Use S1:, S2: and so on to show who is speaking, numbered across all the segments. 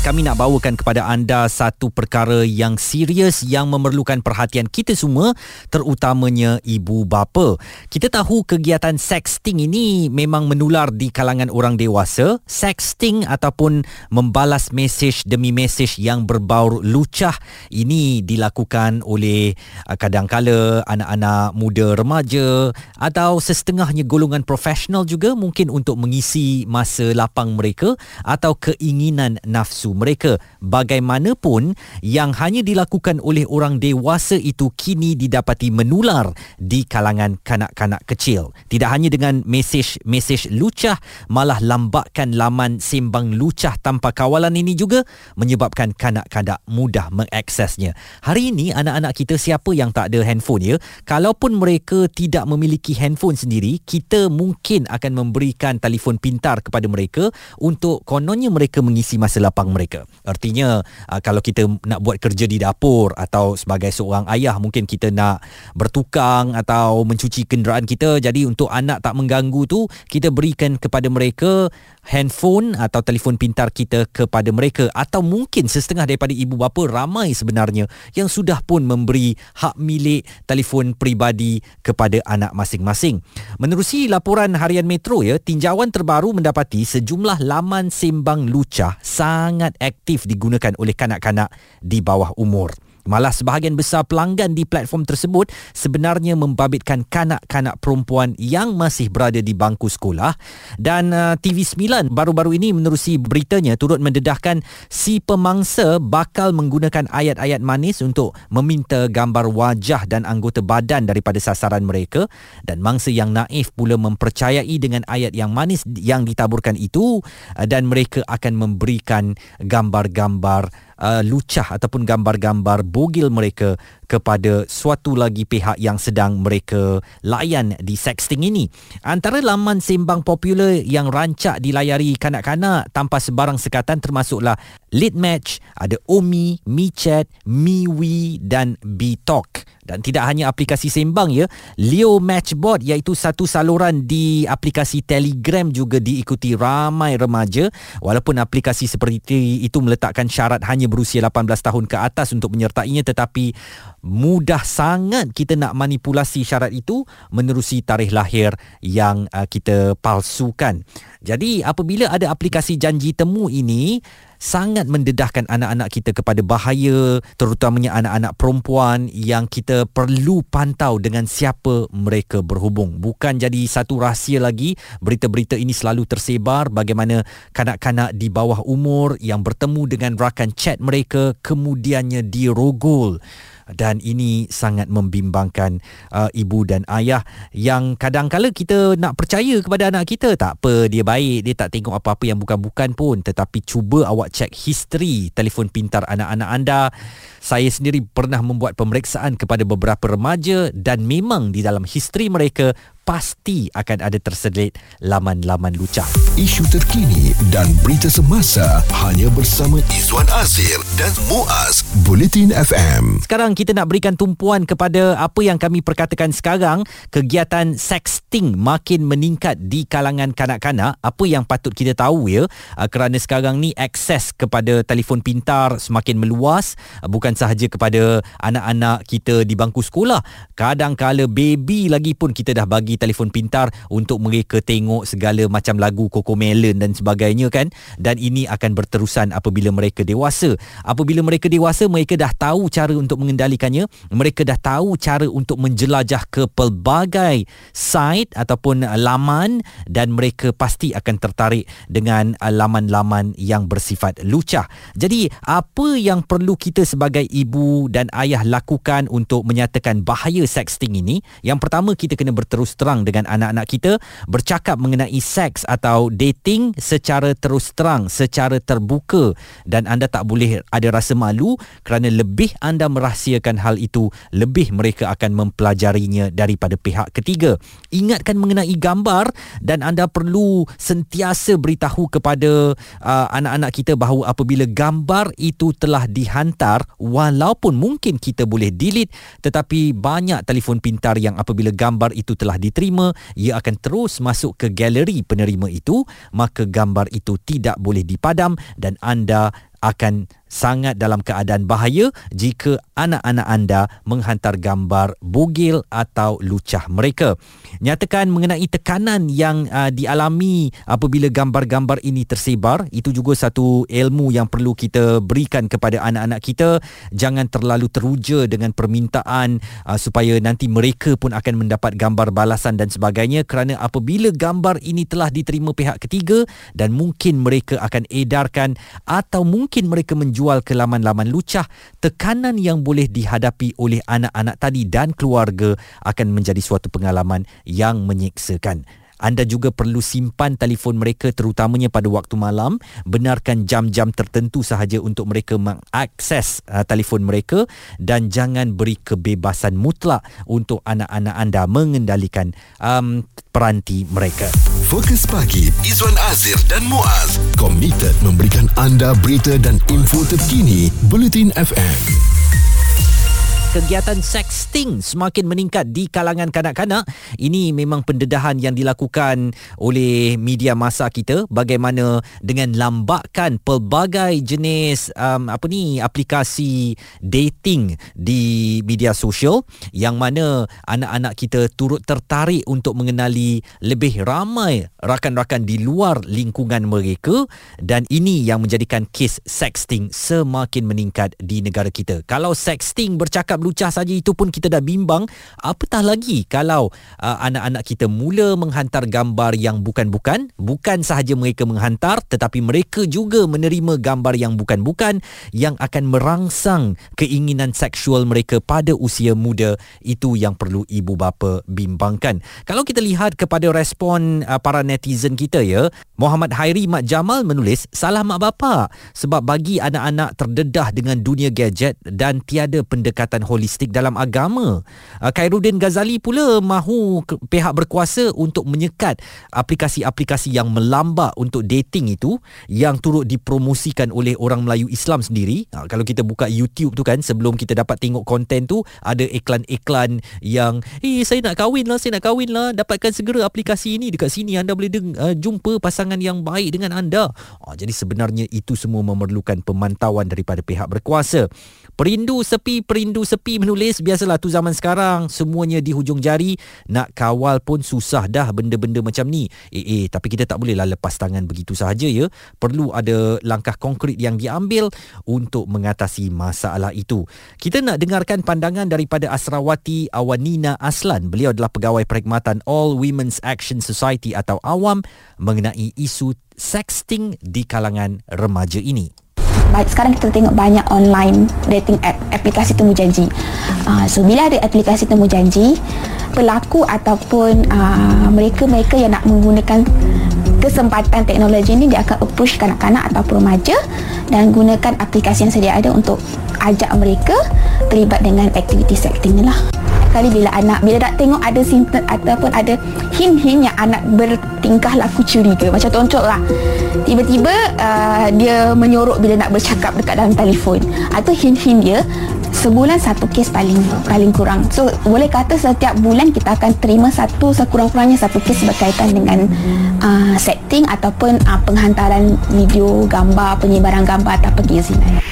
S1: kami nak bawakan kepada anda satu perkara yang serius yang memerlukan perhatian kita semua terutamanya ibu bapa. Kita tahu kegiatan sexting ini memang menular di kalangan orang dewasa. Sexting ataupun membalas mesej demi mesej yang berbau lucah ini dilakukan oleh uh, kadangkala anak-anak muda remaja atau sesetengahnya golongan profesional juga mungkin untuk mengisi masa lapang mereka atau keinginan nafsu mereka. Bagaimanapun yang hanya dilakukan oleh orang dewasa itu kini didapati menular di kalangan kanak-kanak kecil. Tidak hanya dengan mesej-mesej lucah, malah lambakan laman sembang lucah tanpa kawalan ini juga menyebabkan kanak-kanak mudah mengaksesnya. Hari ini anak-anak kita siapa yang tak ada handphone ya? Kalaupun mereka tidak memiliki handphone sendiri, kita mungkin akan memberikan telefon pintar kepada mereka untuk kononnya mereka mengisi masa lapang mereka mereka. Artinya uh, kalau kita nak buat kerja di dapur atau sebagai seorang ayah mungkin kita nak bertukang atau mencuci kenderaan kita jadi untuk anak tak mengganggu tu kita berikan kepada mereka handphone atau telefon pintar kita kepada mereka atau mungkin setengah daripada ibu bapa ramai sebenarnya yang sudah pun memberi hak milik telefon peribadi kepada anak masing-masing. Menerusi laporan harian Metro ya, tinjauan terbaru mendapati sejumlah laman sembang lucah sangat aktif digunakan oleh kanak-kanak di bawah umur. Malah sebahagian besar pelanggan di platform tersebut sebenarnya membabitkan kanak-kanak perempuan yang masih berada di bangku sekolah. Dan uh, TV9 baru-baru ini menerusi beritanya turut mendedahkan si pemangsa bakal menggunakan ayat-ayat manis untuk meminta gambar wajah dan anggota badan daripada sasaran mereka. Dan mangsa yang naif pula mempercayai dengan ayat yang manis yang ditaburkan itu uh, dan mereka akan memberikan gambar-gambar uh, lucah ataupun gambar-gambar bogil mereka kepada suatu lagi pihak yang sedang mereka layan di sexting ini. Antara laman sembang popular yang rancak dilayari kanak-kanak tanpa sebarang sekatan termasuklah Lead Match, ada Omi, MiChat, MiWi dan BeTalk. Dan tidak hanya aplikasi sembang ya, Leo Matchbot iaitu satu saluran di aplikasi Telegram juga diikuti ramai remaja walaupun aplikasi seperti itu meletakkan syarat hanya berusia 18 tahun ke atas untuk menyertainya tetapi mudah sangat kita nak manipulasi syarat itu menerusi tarikh lahir yang uh, kita palsukan. Jadi apabila ada aplikasi janji temu ini sangat mendedahkan anak-anak kita kepada bahaya terutamanya anak-anak perempuan yang kita perlu pantau dengan siapa mereka berhubung bukan jadi satu rahsia lagi berita-berita ini selalu tersebar bagaimana kanak-kanak di bawah umur yang bertemu dengan rakan chat mereka kemudiannya dirogol dan ini sangat membimbangkan uh, ibu dan ayah yang kadang-kala kita nak percaya kepada anak kita tak apa dia baik dia tak tengok apa-apa yang bukan-bukan pun. Tetapi cuba awak cek history telefon pintar anak-anak anda. Saya sendiri pernah membuat pemeriksaan kepada beberapa remaja dan memang di dalam history mereka pasti akan ada terselit laman-laman lucah.
S2: Isu terkini dan berita semasa hanya bersama Izwan Azir dan Muaz Bulletin FM.
S1: Sekarang kita nak berikan tumpuan kepada apa yang kami perkatakan sekarang, kegiatan sexting makin meningkat di kalangan kanak-kanak. Apa yang patut kita tahu ya, ah, kerana sekarang ni akses kepada telefon pintar semakin meluas, ah, bukan sahaja kepada anak-anak kita di bangku sekolah. Kadang-kala baby lagi pun kita dah bagi telefon pintar untuk mereka tengok segala macam lagu Coco Melon dan sebagainya kan? Dan ini akan berterusan apabila mereka dewasa. Apabila mereka dewasa mereka dah tahu cara untuk mengendalikannya. Mereka dah tahu cara untuk menjelajah ke pelbagai site ataupun laman dan mereka pasti akan tertarik dengan laman-laman yang bersifat lucah. Jadi apa yang perlu kita sebagai ibu dan ayah lakukan untuk menyatakan bahaya sexting ini? Yang pertama kita kena berterus terang terang dengan anak-anak kita bercakap mengenai seks atau dating secara terus terang, secara terbuka dan anda tak boleh ada rasa malu kerana lebih anda merahsiakan hal itu, lebih mereka akan mempelajarinya daripada pihak ketiga. Ingatkan mengenai gambar dan anda perlu sentiasa beritahu kepada uh, anak-anak kita bahawa apabila gambar itu telah dihantar walaupun mungkin kita boleh delete tetapi banyak telefon pintar yang apabila gambar itu telah diterima ia akan terus masuk ke galeri penerima itu maka gambar itu tidak boleh dipadam dan anda akan sangat dalam keadaan bahaya jika anak-anak anda menghantar gambar bugil atau lucah mereka. Nyatakan mengenai tekanan yang uh, dialami apabila gambar-gambar ini tersebar, itu juga satu ilmu yang perlu kita berikan kepada anak-anak kita. Jangan terlalu teruja dengan permintaan uh, supaya nanti mereka pun akan mendapat gambar balasan dan sebagainya kerana apabila gambar ini telah diterima pihak ketiga dan mungkin mereka akan edarkan atau mungkin mereka menjual menjual ke laman-laman lucah, tekanan yang boleh dihadapi oleh anak-anak tadi dan keluarga akan menjadi suatu pengalaman yang menyeksakan. Anda juga perlu simpan telefon mereka terutamanya pada waktu malam. Benarkan jam-jam tertentu sahaja untuk mereka mengakses uh, telefon mereka dan jangan beri kebebasan mutlak untuk anak-anak anda mengendalikan um, peranti mereka.
S2: Fokus pagi Izwan Azir dan Muaz komited memberikan anda berita dan info terkini Bulletin FM
S1: kegiatan sexting semakin meningkat di kalangan kanak-kanak. Ini memang pendedahan yang dilakukan oleh media masa kita bagaimana dengan lambakan pelbagai jenis um, apa ni aplikasi dating di media sosial yang mana anak-anak kita turut tertarik untuk mengenali lebih ramai rakan-rakan di luar lingkungan mereka dan ini yang menjadikan kes sexting semakin meningkat di negara kita. Kalau sexting bercakap lucah saja itu pun kita dah bimbang. Apatah lagi kalau uh, anak-anak kita mula menghantar gambar yang bukan-bukan bukan sahaja mereka menghantar tetapi mereka juga menerima gambar yang bukan-bukan yang akan merangsang keinginan seksual mereka pada usia muda. Itu yang perlu ibu bapa bimbangkan. Kalau kita lihat kepada respon uh, para netizen kita ya Muhammad Hairi Mak Jamal menulis salah mak bapa sebab bagi anak-anak terdedah dengan dunia gadget dan tiada pendekatan holistik dalam agama. Uh, Khairuddin Ghazali pula mahu pihak berkuasa untuk menyekat aplikasi-aplikasi yang melambak untuk dating itu yang turut dipromosikan oleh orang Melayu Islam sendiri. Uh, kalau kita buka YouTube tu kan sebelum kita dapat tengok konten tu ada iklan-iklan yang eh saya nak kahwin lah, saya nak kahwin lah, dapatkan segera aplikasi ini dekat sini anda boleh deng- uh, jumpa pasangan yang baik dengan anda. Uh, jadi sebenarnya itu semua memerlukan pemantauan daripada pihak berkuasa. Perindu sepi, perindu sepi menulis. Biasalah tu zaman sekarang. Semuanya di hujung jari. Nak kawal pun susah dah benda-benda macam ni. Eh, eh tapi kita tak bolehlah lepas tangan begitu sahaja ya. Perlu ada langkah konkret yang diambil untuk mengatasi masalah itu. Kita nak dengarkan pandangan daripada Asrawati Awanina Aslan. Beliau adalah pegawai perkhidmatan All Women's Action Society atau AWAM mengenai isu sexting di kalangan remaja ini
S3: sekarang kita tengok banyak online dating app aplikasi temu janji. Uh, so bila ada aplikasi temu janji pelaku ataupun uh, mereka-mereka yang nak menggunakan kesempatan teknologi ini dia akan approach kanak-kanak ataupun remaja dan gunakan aplikasi yang sedia ada untuk ajak mereka terlibat dengan aktiviti sexting ni lah kali bila anak bila tak tengok ada simptom ataupun ada hint-hint yang anak bertingkah laku curiga. Macam contoh lah. Tiba-tiba uh, dia menyorok bila nak bercakap dekat dalam telefon. Atau hint-hint dia sebulan satu kes paling paling kurang. So boleh kata setiap bulan kita akan terima satu sekurang-kurangnya satu kes berkaitan dengan uh, setting ataupun uh, penghantaran video gambar penyebaran gambar atau pengizinan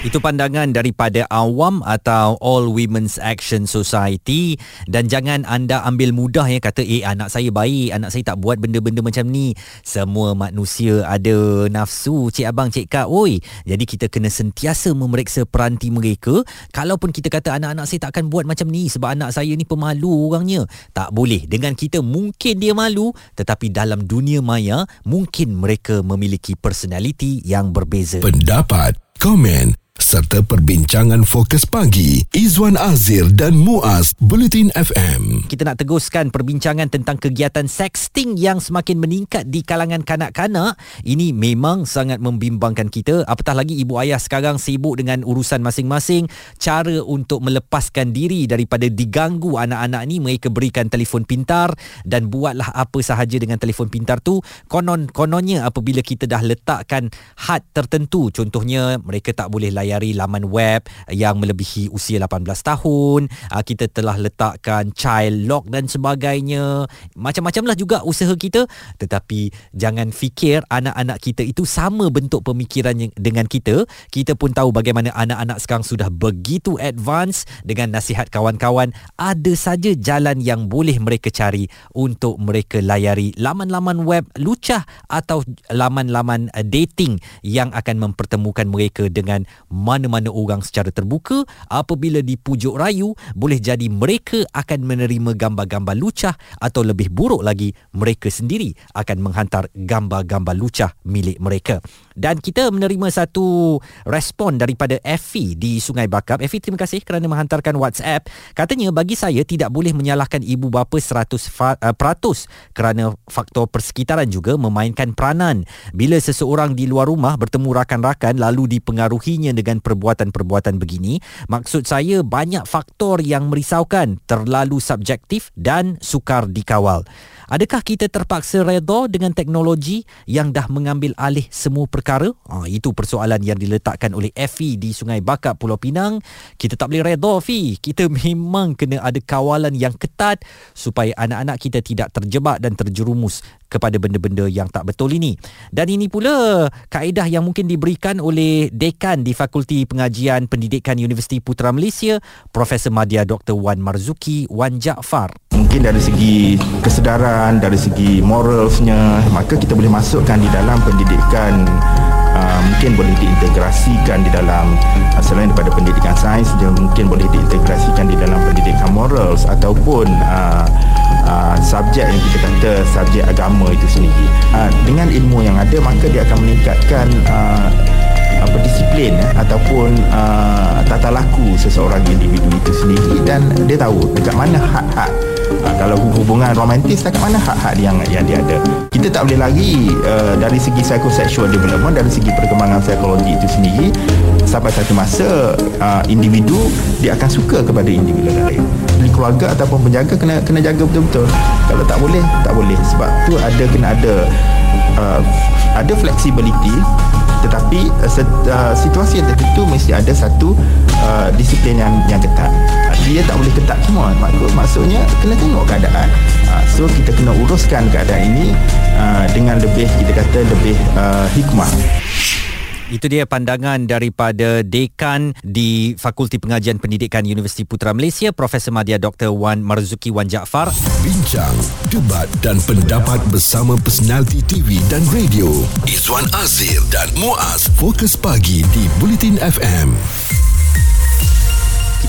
S1: itu pandangan daripada awam atau All Women's Action Society dan jangan anda ambil mudah ya kata eh anak saya baik, anak saya tak buat benda-benda macam ni. Semua manusia ada nafsu, cik abang, cik kak. Oi, jadi kita kena sentiasa memeriksa peranti mereka. Kalaupun kita kata anak-anak saya tak akan buat macam ni sebab anak saya ni pemalu orangnya. Tak boleh. Dengan kita mungkin dia malu tetapi dalam dunia maya mungkin mereka memiliki personality yang berbeza.
S2: Pendapat komen serta perbincangan fokus pagi Izwan Azir dan Muaz Bulletin FM.
S1: Kita nak teguskan perbincangan tentang kegiatan sexting yang semakin meningkat di kalangan kanak-kanak. Ini memang sangat membimbangkan kita. Apatah lagi ibu ayah sekarang sibuk dengan urusan masing-masing. Cara untuk melepaskan diri daripada diganggu anak-anak ni mereka berikan telefon pintar dan buatlah apa sahaja dengan telefon pintar tu. Konon-kononnya apabila kita dah letakkan had tertentu, contohnya mereka tak boleh layari laman web yang melebihi usia 18 tahun. Ah, kita telah letakkan child lock dan sebagainya. Macam-macam lah juga usaha kita. Tetapi jangan fikir anak-anak kita itu sama bentuk pemikirannya dengan kita. Kita pun tahu bagaimana anak-anak sekarang sudah begitu advance dengan nasihat kawan-kawan. Ada saja jalan yang boleh mereka cari untuk mereka layari laman-laman web lucah atau laman-laman eh, dating yang akan mempertemukan mereka dengan mana-mana orang secara terbuka. Apabila dipujuk rayu boleh jadi mereka akan menerima gambar-gambar lucah atau lebih buruk lagi mereka sendiri akan menghantar gambar-gambar lucah milik mereka dan kita menerima satu respon daripada Effie di Sungai Bakap Effie terima kasih kerana menghantarkan WhatsApp katanya bagi saya tidak boleh menyalahkan ibu bapa 100% eh, kerana faktor persekitaran juga memainkan peranan bila seseorang di luar rumah bertemu rakan-rakan lalu dipengaruhinya dengan perbuatan-perbuatan begini. Maksud saya banyak faktor yang merisaukan, terlalu subjektif dan sukar dikawal. Adakah kita terpaksa redha dengan teknologi yang dah mengambil alih semua perkara? Ha, itu persoalan yang diletakkan oleh Effie di Sungai Bakap Pulau Pinang. Kita tak boleh redha, Fi. Kita memang kena ada kawalan yang ketat supaya anak-anak kita tidak terjebak dan terjerumus kepada benda-benda yang tak betul ini. Dan ini pula kaedah yang mungkin diberikan oleh dekan di Fakulti Pengajian Pendidikan Universiti Putra Malaysia, Profesor Madya Dr. Wan Marzuki Wan Jaafar.
S4: Mungkin dari segi kesedaran, dari segi moralsnya, maka kita boleh masukkan di dalam pendidikan Uh, mungkin boleh diintegrasikan di dalam uh, selain daripada pendidikan sains dia mungkin boleh diintegrasikan di dalam pendidikan morals ataupun uh, uh, subjek yang kita kata subjek agama itu sendiri. Uh, dengan ilmu yang ada maka dia akan meningkatkan uh, apa disiplin eh, ataupun uh, tata laku seseorang individu itu sendiri. Dan dia tahu dekat mana hak-hak kalau hubungan romantis dekat mana hak-hak yang yang dia ada? Kita tak boleh lagi uh, dari segi psychosexual development dari segi perkembangan psikologi itu sendiri sampai satu masa uh, individu dia akan suka kepada individu lain. Di keluarga ataupun penjaga kena kena jaga betul-betul. Kalau tak boleh tak boleh. Sebab tu ada kena ada uh, ada flexibility tetapi uh, set, uh, situasi yang tertentu mesti ada satu uh, disiplin yang yang ketat. Dia tak boleh ketat semua. Maksud maksudnya kena tengok keadaan. Uh, so kita kena uruskan keadaan ini uh, dengan lebih kita kata lebih uh, hikmah
S1: itu dia pandangan daripada dekan di Fakulti Pengajian Pendidikan Universiti Putra Malaysia Profesor Madya Dr. Wan Marzuki Wan Jaafar.
S2: Bincang, debat dan pendapat bersama personaliti TV dan radio Izwan Azir dan Muaz Fokus Pagi di Bulletin FM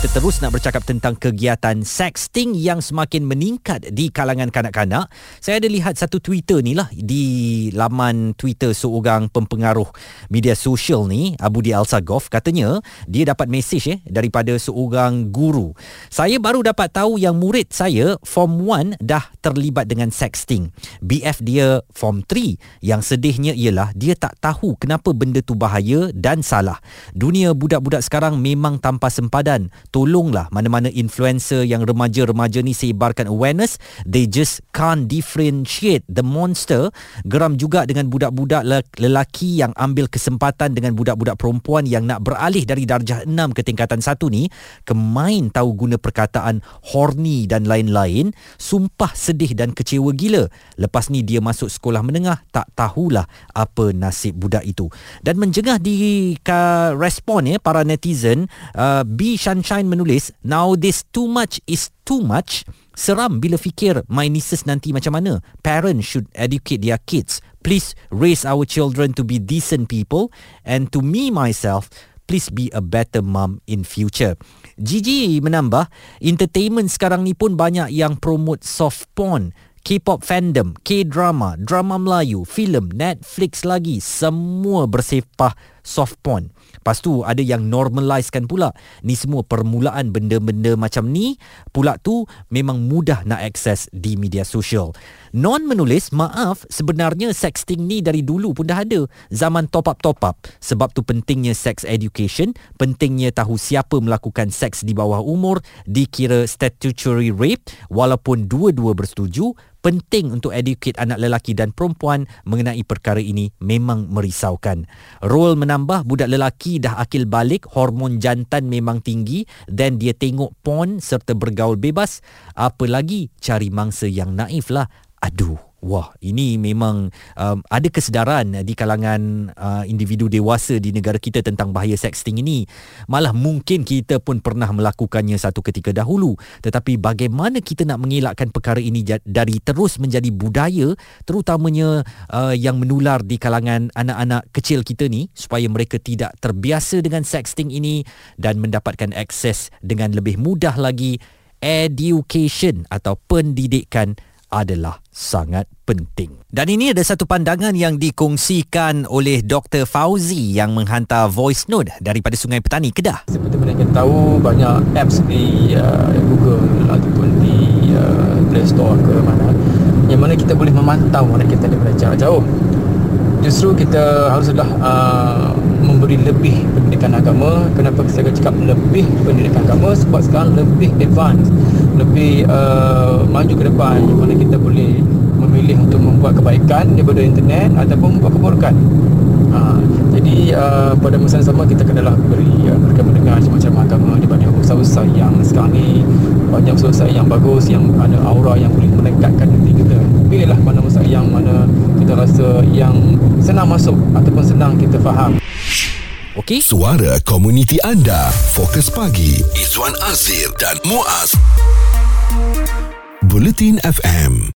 S1: kita terus nak bercakap tentang kegiatan sexting yang semakin meningkat di kalangan kanak-kanak. Saya ada lihat satu Twitter ni lah di laman Twitter seorang pempengaruh media sosial ni, Abu Di Alsagov, katanya dia dapat mesej eh daripada seorang guru. Saya baru dapat tahu yang murid saya form 1 dah terlibat dengan sexting. BF dia form 3. Yang sedihnya ialah dia tak tahu kenapa benda tu bahaya dan salah. Dunia budak-budak sekarang memang tanpa sempadan tolonglah mana-mana influencer yang remaja-remaja ni sebarkan awareness. They just can't differentiate the monster. Geram juga dengan budak-budak lelaki yang ambil kesempatan dengan budak-budak perempuan yang nak beralih dari darjah 6 ke tingkatan 1 ni kemain tahu guna perkataan horny dan lain-lain. Sumpah sedih dan kecewa gila. Lepas ni dia masuk sekolah menengah tak tahulah apa nasib budak itu. Dan menjengah di respon ya para netizen uh, B. Sunshine Einstein menulis Now this too much is too much. Seram bila fikir My nieces nanti macam mana. Parents should educate their kids. Please raise our children to be decent people. And to me myself Please be a better mom in future. Gigi menambah Entertainment sekarang ni pun banyak yang promote soft porn K-pop fandom, K-drama, drama Melayu, filem, Netflix lagi. Semua bersepah soft porn Lepas tu ada yang normalizekan pula. Ni semua permulaan benda-benda macam ni pula tu memang mudah nak akses di media sosial. Non menulis, maaf, sebenarnya sexting ni dari dulu pun dah ada. Zaman top up top up. Sebab tu pentingnya sex education, pentingnya tahu siapa melakukan seks di bawah umur dikira statutory rape walaupun dua-dua bersetuju penting untuk educate anak lelaki dan perempuan mengenai perkara ini memang merisaukan. Rol menambah budak lelaki dah akil balik, hormon jantan memang tinggi dan dia tengok porn serta bergaul bebas, apa lagi cari mangsa yang naif lah. Aduh. Wah, ini memang um, ada kesedaran di kalangan uh, individu dewasa di negara kita tentang bahaya sexting ini. Malah mungkin kita pun pernah melakukannya satu ketika dahulu. Tetapi bagaimana kita nak mengelakkan perkara ini dari terus menjadi budaya, terutamanya uh, yang menular di kalangan anak-anak kecil kita ni supaya mereka tidak terbiasa dengan sexting ini dan mendapatkan akses dengan lebih mudah lagi education atau pendidikan adalah sangat penting. Dan ini ada satu pandangan yang dikongsikan oleh Dr. Fauzi yang menghantar voice note daripada Sungai Petani Kedah.
S5: Seperti mana kita tahu banyak apps di uh, Google ataupun di uh, Play Store ke mana yang mana kita boleh memantau mana kita daripada jarak jauh. Justru kita haruslah uh, memberi lebih pendidikan agama. Kenapa saya cakap lebih pendidikan agama? Sebab sekarang lebih advance lebih uh, maju ke depan di mana kita boleh memilih untuk membuat kebaikan daripada internet ataupun membuat keburukan. Uh, jadi uh, pada masa yang sama kita kenalah beri uh, mereka mendengar macam-macam agama daripada usaha-usaha yang sekarang ni banyak usaha yang bagus yang ada aura yang boleh menekatkan hati kita. Pilihlah mana usaha yang mana kita rasa yang senang masuk ataupun senang kita faham.
S2: Okey. Suara komuniti anda. Fokus pagi. Izwan Azir dan Muaz. Bulletin FM.